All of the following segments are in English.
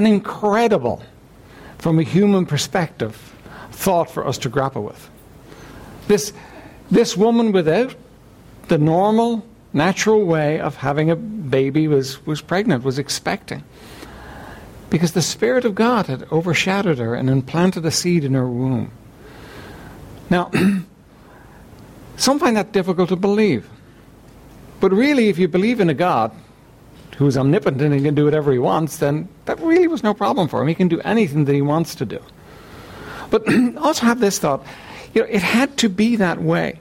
an incredible, from a human perspective, thought for us to grapple with. This, this woman without the normal, natural way of having a baby was, was pregnant, was expecting. Because the Spirit of God had overshadowed her and implanted a seed in her womb. Now, some find that difficult to believe. But really, if you believe in a God who is omnipotent and can do whatever he wants, then that really was no problem for him. He can do anything that he wants to do. But also have this thought you know, it had to be that way.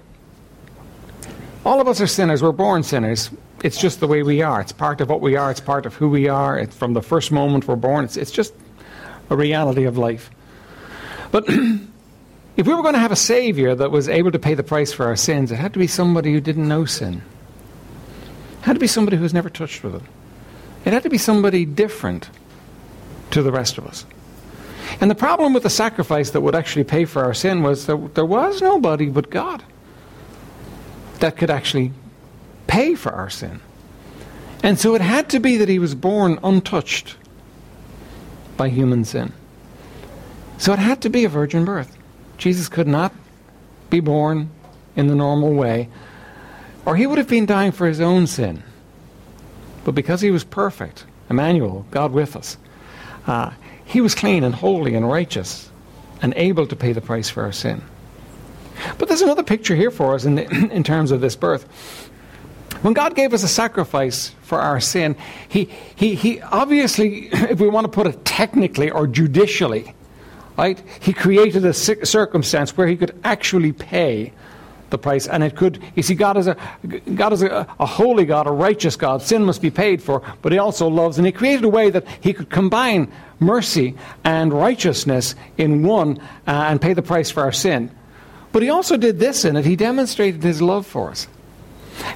All of us are sinners. We're born sinners. It's just the way we are. It's part of what we are. It's part of who we are. It's from the first moment we're born. It's, it's just a reality of life. But if we were going to have a Savior that was able to pay the price for our sins, it had to be somebody who didn't know sin. It had to be somebody who was never touched with it. It had to be somebody different to the rest of us. And the problem with the sacrifice that would actually pay for our sin was that there was nobody but God that could actually pay for our sin. And so it had to be that he was born untouched by human sin. So it had to be a virgin birth. Jesus could not be born in the normal way, or he would have been dying for his own sin. But because he was perfect, Emmanuel, God with us, uh, he was clean and holy and righteous and able to pay the price for our sin. But there's another picture here for us in, the, in terms of this birth. When God gave us a sacrifice for our sin, he, he, he obviously, if we want to put it technically or judicially, right, He created a circumstance where He could actually pay the price. And it could, you see, God is, a, God is a, a, holy God, a righteous God. Sin must be paid for, but He also loves. And He created a way that He could combine mercy and righteousness in one uh, and pay the price for our sin. But He also did this in it. He demonstrated His love for us.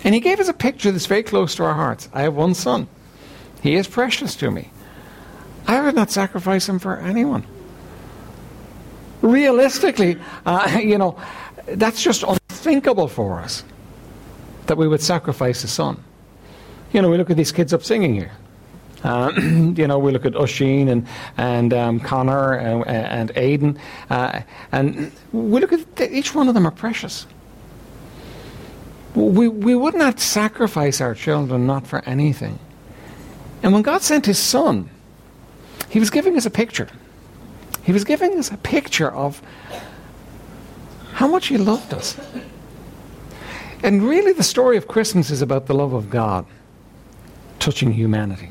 And He gave us a picture that's very close to our hearts. I have one son. He is precious to me. I would not sacrifice him for anyone. Realistically, uh, you know, that's just unthinkable for us that we would sacrifice a son. You know, we look at these kids up singing here. Uh, you know, we look at Oisin and and um, Connor and, and Aidan, uh, and we look at the, each one of them are precious. We we would not sacrifice our children not for anything. And when God sent His Son, He was giving us a picture. He was giving us a picture of how much He loved us. And really, the story of Christmas is about the love of God touching humanity.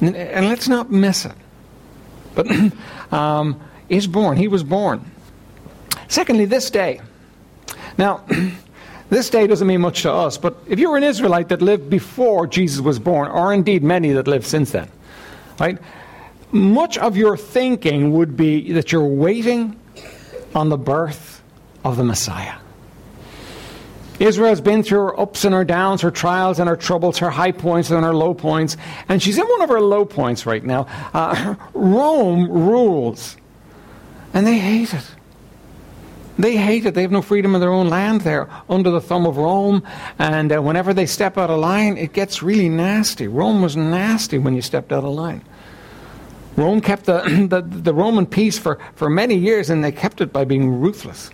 And, and let's not miss it. But um, born. He was born. Secondly, this day. Now, this day doesn't mean much to us, but if you were an Israelite that lived before Jesus was born, or indeed many that lived since then, right? Much of your thinking would be that you're waiting on the birth of the Messiah. Israel's been through her ups and her downs, her trials and her troubles, her high points and her low points, and she's in one of her low points right now. Uh, Rome rules, and they hate it. They hate it. They have no freedom in their own land. They're under the thumb of Rome, and uh, whenever they step out of line, it gets really nasty. Rome was nasty when you stepped out of line. Rome kept the, the, the Roman peace for, for many years, and they kept it by being ruthless.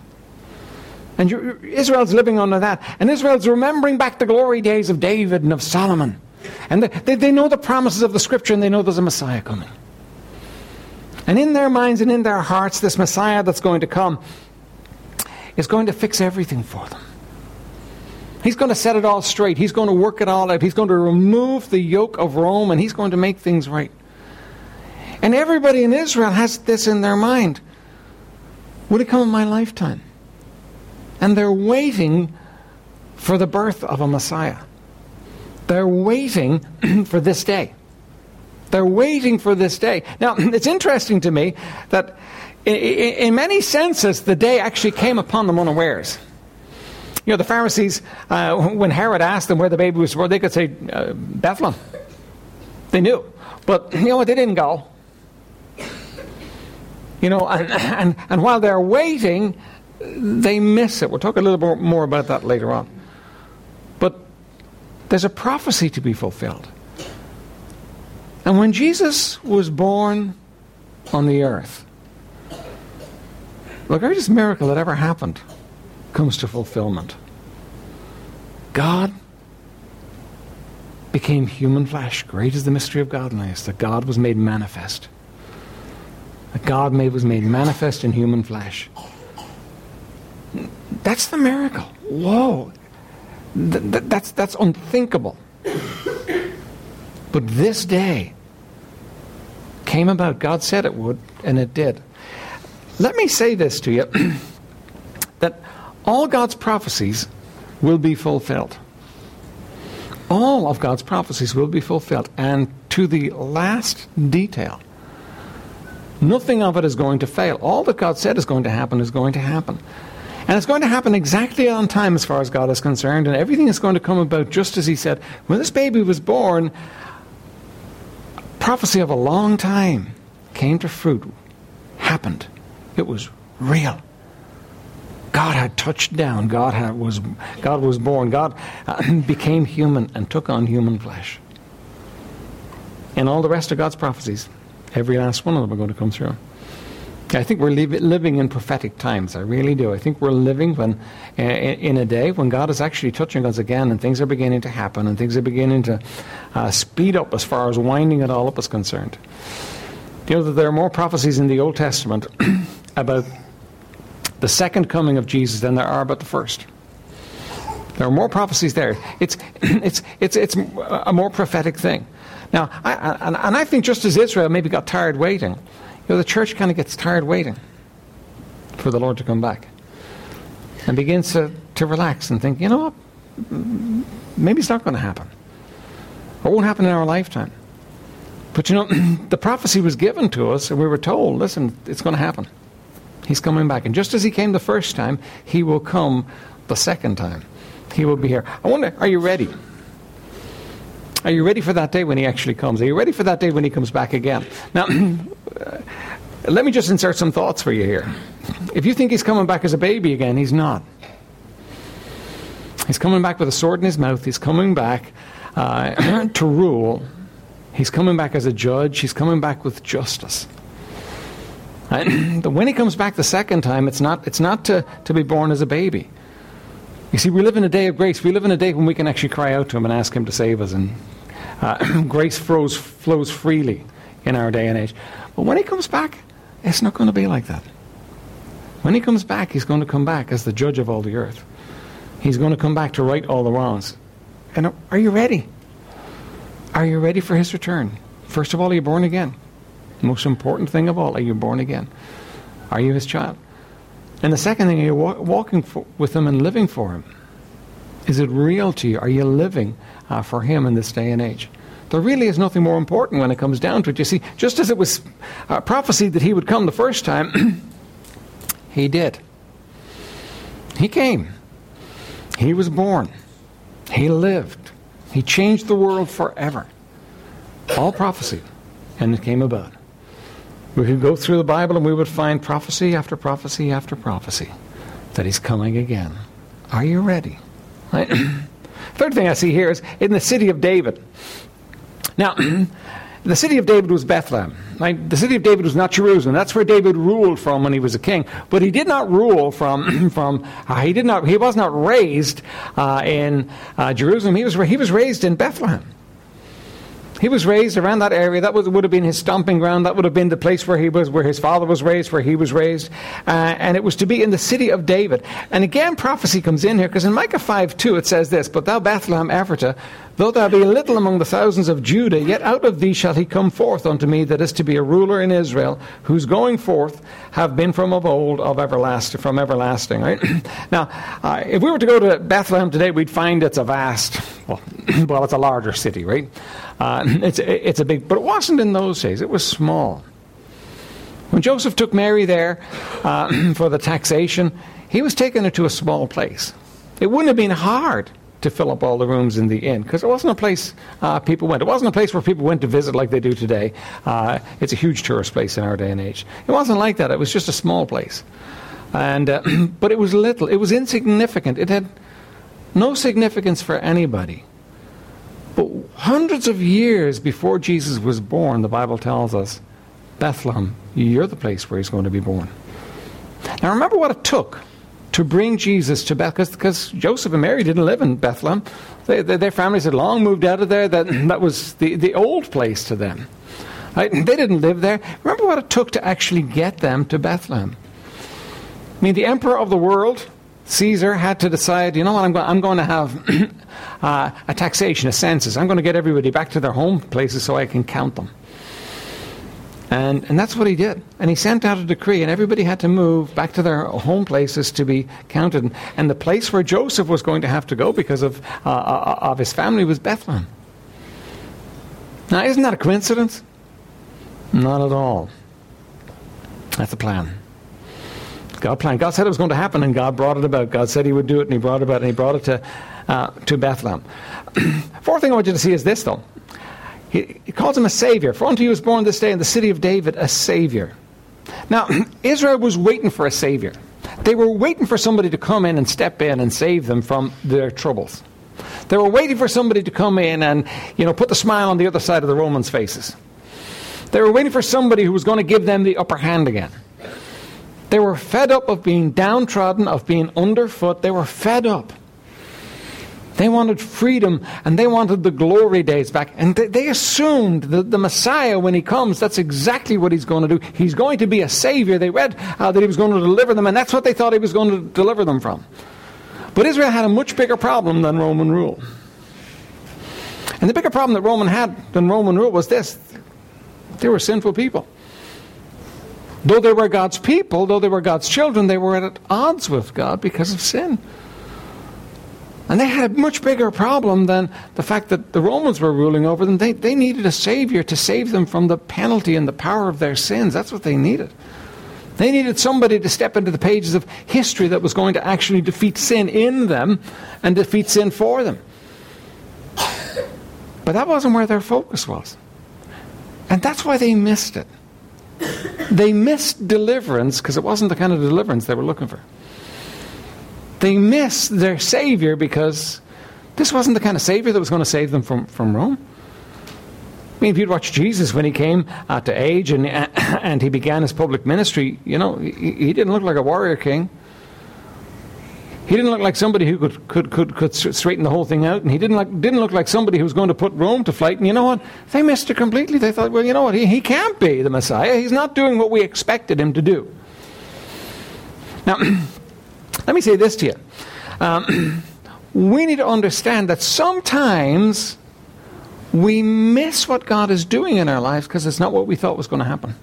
And Israel's living under that. And Israel's remembering back the glory days of David and of Solomon. And they, they know the promises of the scripture and they know there's a Messiah coming. And in their minds and in their hearts, this Messiah that's going to come is going to fix everything for them. He's going to set it all straight. He's going to work it all out. He's going to remove the yoke of Rome and he's going to make things right. And everybody in Israel has this in their mind. Would it come in my lifetime? And they're waiting for the birth of a Messiah. They're waiting for this day. They're waiting for this day. Now, it's interesting to me that in, many senses, the day actually came upon them unawares. You know, the Pharisees, uh, when Herod asked them where the baby was born, they could say, uh, Bethlehem. They knew. But, you know what, they didn't go. You know, and, and, and while they're waiting, they miss it. We'll talk a little more about that later on. But there's a prophecy to be fulfilled. And when Jesus was born on the earth, the greatest miracle that ever happened comes to fulfillment. God became human flesh. Great is the mystery of godliness, that God was made manifest. That God made, was made manifest in human flesh. That's the miracle. Whoa. Th- th- that's, that's unthinkable. But this day came about. God said it would, and it did. Let me say this to you that all God's prophecies will be fulfilled. All of God's prophecies will be fulfilled, and to the last detail. Nothing of it is going to fail. All that God said is going to happen is going to happen. And it's going to happen exactly on time as far as God is concerned, and everything is going to come about just as He said. When this baby was born, prophecy of a long time came to fruit, happened. It was real. God had touched down. God had, was, God was born. God uh, became human and took on human flesh. And all the rest of God's prophecies, every last one of them are going to come through. I think we're living in prophetic times. I really do. I think we're living when, uh, in a day when God is actually touching us again, and things are beginning to happen, and things are beginning to uh, speed up as far as winding it all up is concerned. You know that there are more prophecies in the Old Testament about the second coming of Jesus than there are about the first. There are more prophecies there. It's, it's, it's, it's a more prophetic thing. Now, I, and, and I think just as Israel maybe got tired waiting, you know, the church kind of gets tired waiting for the Lord to come back and begins to, to relax and think, you know what? Maybe it's not going to happen. It won't happen in our lifetime. But you know, the prophecy was given to us, and we were told, listen, it's going to happen. He's coming back. And just as he came the first time, he will come the second time. He will be here. I wonder, are you ready? Are you ready for that day when he actually comes? Are you ready for that day when he comes back again? Now, let me just insert some thoughts for you here. If you think he's coming back as a baby again, he's not. He's coming back with a sword in his mouth. He's coming back uh, to rule. He's coming back as a judge. He's coming back with justice. When he comes back the second time, it's not, it's not to, to be born as a baby. You see, we live in a day of grace. We live in a day when we can actually cry out to him and ask him to save us. And uh, grace flows, flows freely in our day and age. But when he comes back, it's not going to be like that. When he comes back, he's going to come back as the judge of all the earth. He's going to come back to right all the wrongs. And are you ready? Are you ready for his return? First of all, are you born again? Most important thing of all, are you born again? Are you his child? And the second thing, are you wa- walking for, with him and living for him? Is it real to you? Are you living uh, for him in this day and age? There really is nothing more important when it comes down to it. You see, just as it was uh, prophesied that he would come the first time, he did. He came. He was born. He lived. He changed the world forever. All prophecy. And it came about. We could go through the Bible and we would find prophecy after prophecy after prophecy that he's coming again. Are you ready? Right? Third thing I see here is in the city of David. Now, the city of David was Bethlehem. Right? The city of David was not Jerusalem. That's where David ruled from when he was a king. But he did not rule from from. Uh, he did not. He was not raised uh, in uh, Jerusalem. He was he was raised in Bethlehem. He was raised around that area. That would, have been his stomping ground. That would have been the place where he was, where his father was raised, where he was raised. Uh, and it was to be in the city of David. And again, prophecy comes in here, because in Micah 5 2 it says this But thou, Bethlehem Ephratah, though thou be little among the thousands of Judah, yet out of thee shall he come forth unto me that is to be a ruler in Israel, whose going forth have been from of old, of everlasting, from everlasting. Right? now, uh, if we were to go to Bethlehem today, we'd find it's a vast, well, well it's a larger city, right? Uh, it's, it's a big, but it wasn't in those days. It was small. When Joseph took Mary there uh, for the taxation, he was taking her to a small place. It wouldn't have been hard to fill up all the rooms in the inn because it wasn't a place uh, people went. It wasn't a place where people went to visit like they do today. Uh, it's a huge tourist place in our day and age. It wasn't like that. It was just a small place, and uh, but it was little. It was insignificant. It had no significance for anybody. But hundreds of years before Jesus was born, the Bible tells us, Bethlehem, you're the place where he's going to be born. Now remember what it took to bring Jesus to Bethlehem, because Joseph and Mary didn't live in Bethlehem. They, they, their families had long moved out of there. That, that was the, the old place to them. Right? They didn't live there. Remember what it took to actually get them to Bethlehem. I mean, the emperor of the world, Caesar, had to decide, you know what, I'm, go- I'm going to have uh, a taxation, a census. I'm going to get everybody back to their home places so I can count them. And, and that's what he did. And he sent out a decree, and everybody had to move back to their home places to be counted. And the place where Joseph was going to have to go because of, uh, uh of his family was Bethlehem. Now, isn't that a coincidence? Not at all. That's a plan. God planned. God said it was going to happen, and God brought it about. God said He would do it, and He brought it about, and He brought it to, uh, to Bethlehem. Fourth thing I want you to see is this, though. He, he calls him a savior. For unto you was born this day in the city of David a savior. Now, Israel was waiting for a savior. They were waiting for somebody to come in and step in and save them from their troubles. They were waiting for somebody to come in and, you know, put the smile on the other side of the Romans' faces. They were waiting for somebody who was going to give them the upper hand again. They were fed up of being downtrodden, of being underfoot. They were fed up. They wanted freedom and they wanted the glory days back. And they, they assumed that the Messiah, when he comes, that's exactly what he's going to do. He's going to be a savior. They read uh, that he was going to deliver them, and that's what they thought he was going to deliver them from. But Israel had a much bigger problem than Roman rule. And the bigger problem that Roman had than Roman rule was this they were sinful people. Though they were God's people, though they were God's children, they were at odds with God because of sin. And they had a much bigger problem than the fact that the Romans were ruling over them. They, they needed a Savior to save them from the penalty and the power of their sins. That's what they needed. They needed somebody to step into the pages of history that was going to actually defeat sin in them and defeat sin for them. But that wasn't where their focus was. And that's why they missed it. They missed deliverance because it wasn't the kind of deliverance they were looking for. They missed their Savior because this wasn't the kind of Savior that was going to save them from, from Rome. I mean, if you'd watch Jesus when he came uh, to age and, and he began his public ministry, you know, he, he didn't look like a warrior king. He didn't look like somebody who could, could, could, could straighten the whole thing out, and he didn't, like, didn't look like somebody who was going to put Rome to flight. And you know what? They missed it completely. They thought, well, you know what? He, he can't be the Messiah. He's not doing what we expected him to do. Now, Let me say this to you. Um, we need to understand that sometimes we miss what God is doing in our lives because it's not what we thought was going to happen.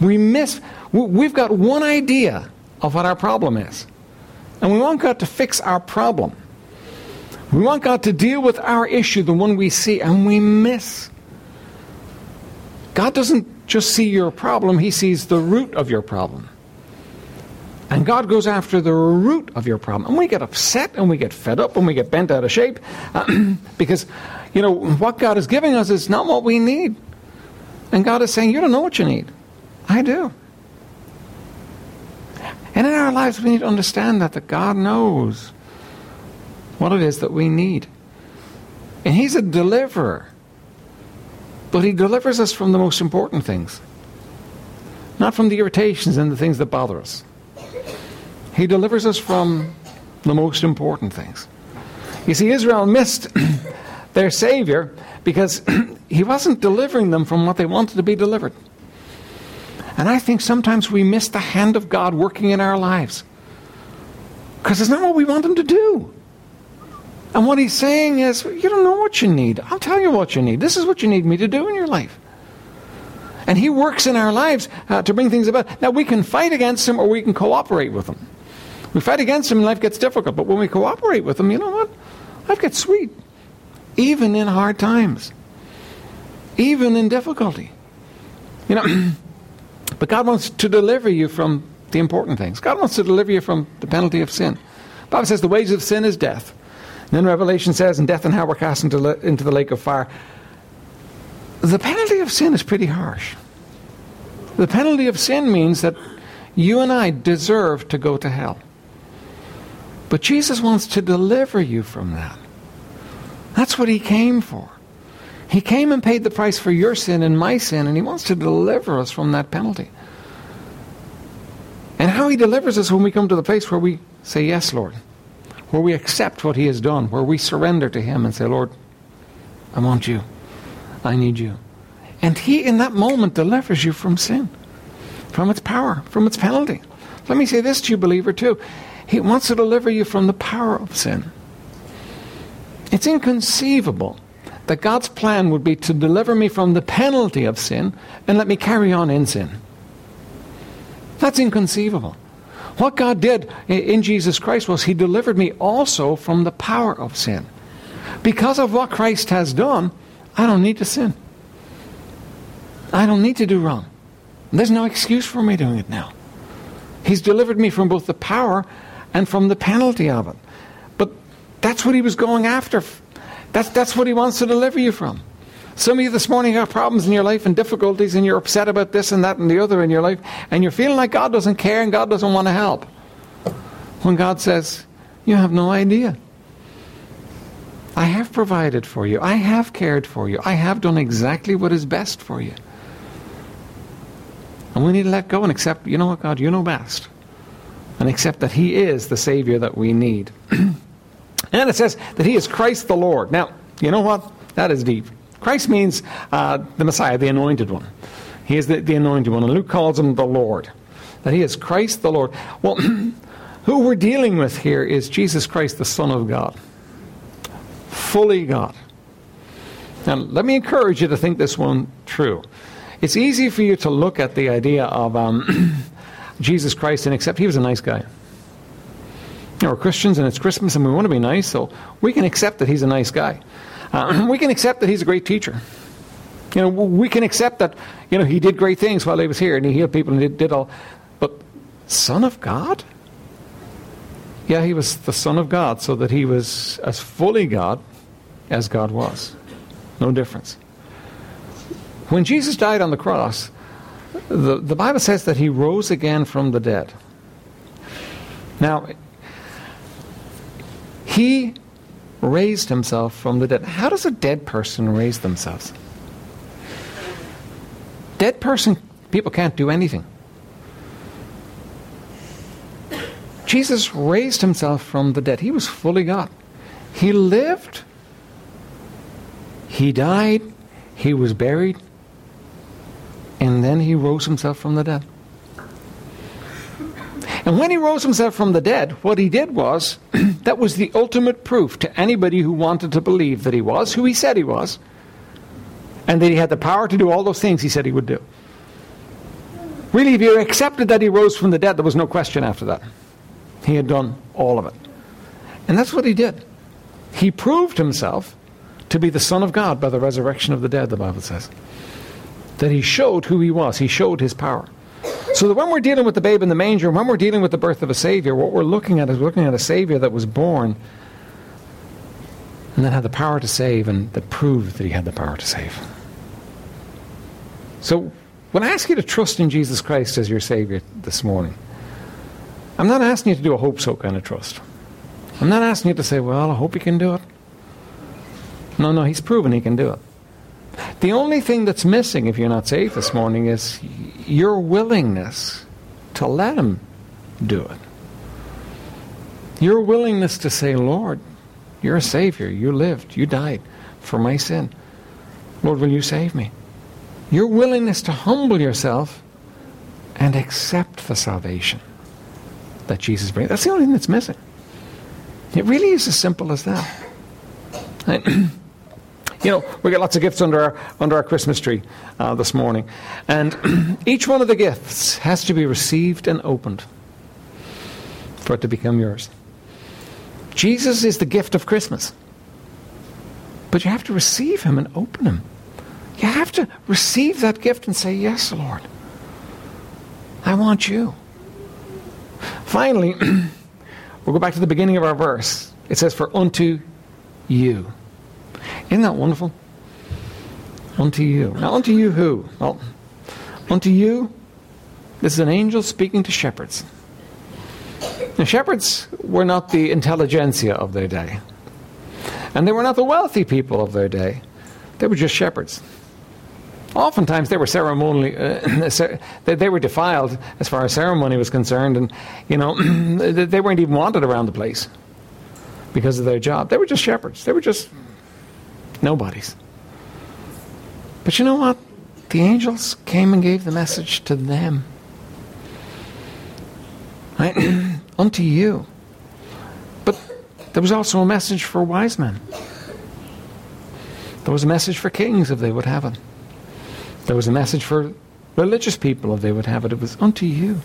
We miss, we've got one idea of what our problem is. And we want God to fix our problem. We want God to deal with our issue, the one we see, and we miss. God doesn't just see your problem, He sees the root of your problem. And God goes after the root of your problem. And we get upset and we get fed up and we get bent out of shape because, you know, what God is giving us is not what we need. And God is saying, You don't know what you need. I do. And in our lives, we need to understand that, that God knows what it is that we need. And He's a deliverer. But He delivers us from the most important things, not from the irritations and the things that bother us. He delivers us from the most important things. You see, Israel missed their Savior because he wasn't delivering them from what they wanted to be delivered. And I think sometimes we miss the hand of God working in our lives because it's not what we want Him to do. And what He's saying is, you don't know what you need. I'll tell you what you need. This is what you need me to do in your life. And He works in our lives uh, to bring things about. Now, we can fight against Him or we can cooperate with Him. We fight against them and life gets difficult. But when we cooperate with them, you know what? Life gets sweet. Even in hard times. Even in difficulty. You know, but God wants to deliver you from the important things. God wants to deliver you from the penalty of sin. The Bible says the wages of sin is death. And then Revelation says, and death and hell were cast into, le- into the lake of fire. The penalty of sin is pretty harsh. The penalty of sin means that you and I deserve to go to hell. But Jesus wants to deliver you from that. That's what he came for. He came and paid the price for your sin and my sin, and he wants to deliver us from that penalty. And how he delivers us when we come to the place where we say, Yes, Lord, where we accept what he has done, where we surrender to him and say, Lord, I want you. I need you. And he, in that moment, delivers you from sin, from its power, from its penalty. Let me say this to you, believer, too. He wants to deliver you from the power of sin. It's inconceivable that God's plan would be to deliver me from the penalty of sin and let me carry on in sin. That's inconceivable. What God did in Jesus Christ was He delivered me also from the power of sin. Because of what Christ has done, I don't need to sin. I don't need to do wrong. There's no excuse for me doing it now. He's delivered me from both the power and from the penalty of it. But that's what he was going after. That's, that's what he wants to deliver you from. Some of you this morning have problems in your life and difficulties, and you're upset about this and that and the other in your life, and you're feeling like God doesn't care and God doesn't want to help. When God says, You have no idea. I have provided for you. I have cared for you. I have done exactly what is best for you. And we need to let go and accept, you know what, God, you know best. And accept that He is the Savior that we need. and it says that He is Christ the Lord. Now, you know what? That is deep. Christ means uh, the Messiah, the anointed one. He is the, the anointed one. And Luke calls him the Lord. That He is Christ the Lord. Well, who we're dealing with here is Jesus Christ, the Son of God. Fully God. Now, let me encourage you to think this one true. It's easy for you to look at the idea of um, Jesus Christ and accept he was a nice guy. You know, we're Christians and it's Christmas and we want to be nice, so we can accept that he's a nice guy. Uh, we can accept that he's a great teacher. You know, we can accept that, you know, he did great things while he was here and he healed people and did, did all. But, Son of God? Yeah, he was the Son of God, so that he was as fully God as God was. No difference. When Jesus died on the cross, the, the Bible says that he rose again from the dead. Now, he raised himself from the dead. How does a dead person raise themselves? Dead person, people can't do anything. Jesus raised himself from the dead. He was fully God. He lived, he died, he was buried, and then he rose himself from the dead. And when he rose himself from the dead, what he did was, that was the ultimate proof to anybody who wanted to believe that he was who he said he was, and that he had the power to do all those things he said he would do. Really, if you accepted that he rose from the dead, there was no question after that. He had done all of it. And that's what he did. He proved himself to be the Son of God by the resurrection of the dead, the Bible says that he showed who he was. He showed his power. So that when we're dealing with the babe in the manger, when we're dealing with the birth of a Savior, what we're looking at is we're looking at a Savior that was born and then had the power to save and that proved that he had the power to save. So when I ask you to trust in Jesus Christ as your Savior this morning, I'm not asking you to do a hope so kind of trust. I'm not asking you to say, well, I hope he can do it. No, no, he's proven he can do it. The only thing that's missing if you're not saved this morning is your willingness to let Him do it. Your willingness to say, Lord, you're a Savior. You lived. You died for my sin. Lord, will you save me? Your willingness to humble yourself and accept the salvation that Jesus brings. That's the only thing that's missing. It really is as simple as that. You know, we get lots of gifts under our, under our Christmas tree uh, this morning. And each one of the gifts has to be received and opened for it to become yours. Jesus is the gift of Christmas. But you have to receive him and open him. You have to receive that gift and say, Yes, Lord. I want you. Finally, we'll go back to the beginning of our verse. It says, For unto you. Isn't that wonderful? Unto you. Now, unto you who? Well, unto you, this is an angel speaking to shepherds. Now, shepherds were not the intelligentsia of their day. And they were not the wealthy people of their day, they were just shepherds. Oftentimes they were ceremonially, uh, they, they were defiled as far as ceremony was concerned, and you know they weren't even wanted around the place because of their job. They were just shepherds. They were just nobodies. But you know what? The angels came and gave the message to them. Right? Unto you. But there was also a message for wise men. There was a message for kings if they would have it. There was a message for religious people if they would have it. It was unto you.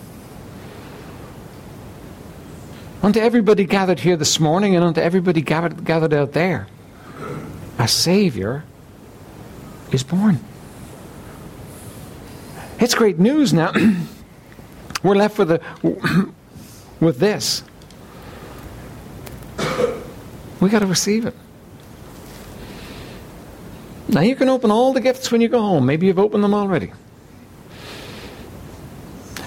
Unto everybody gathered here this morning and unto everybody gathered, gathered out there. A Savior is born. It's great news now. We're left with, a, with this. We got to receive it. Now you can open all the gifts when you go home. Maybe you've opened them already.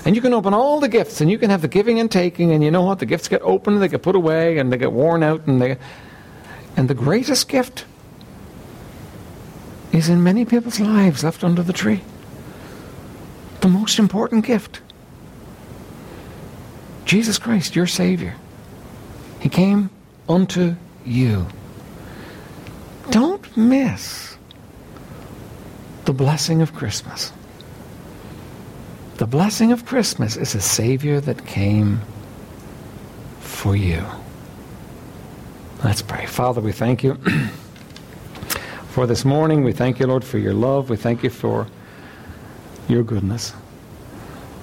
And you can open all the gifts and you can have the giving and taking, and you know what? The gifts get opened, they get put away, and they get worn out, and they and the greatest gift is in many people's lives left under the tree. The most important gift. Jesus Christ, your Savior. He came unto you. Don't miss the blessing of Christmas. The blessing of Christmas is a Savior that came for you. Let's pray. Father, we thank you for this morning. We thank you, Lord, for your love. We thank you for your goodness.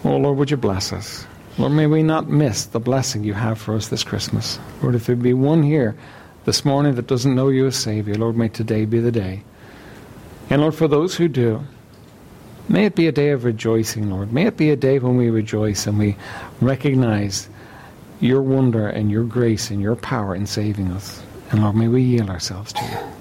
Oh, Lord, would you bless us? Lord, may we not miss the blessing you have for us this Christmas. Lord, if there be one here this morning that doesn't know you as Savior, Lord, may today be the day. And Lord, for those who do, may it be a day of rejoicing, Lord. May it be a day when we rejoice and we recognize your wonder and your grace and your power in saving us. And Lord, may we yield ourselves to you.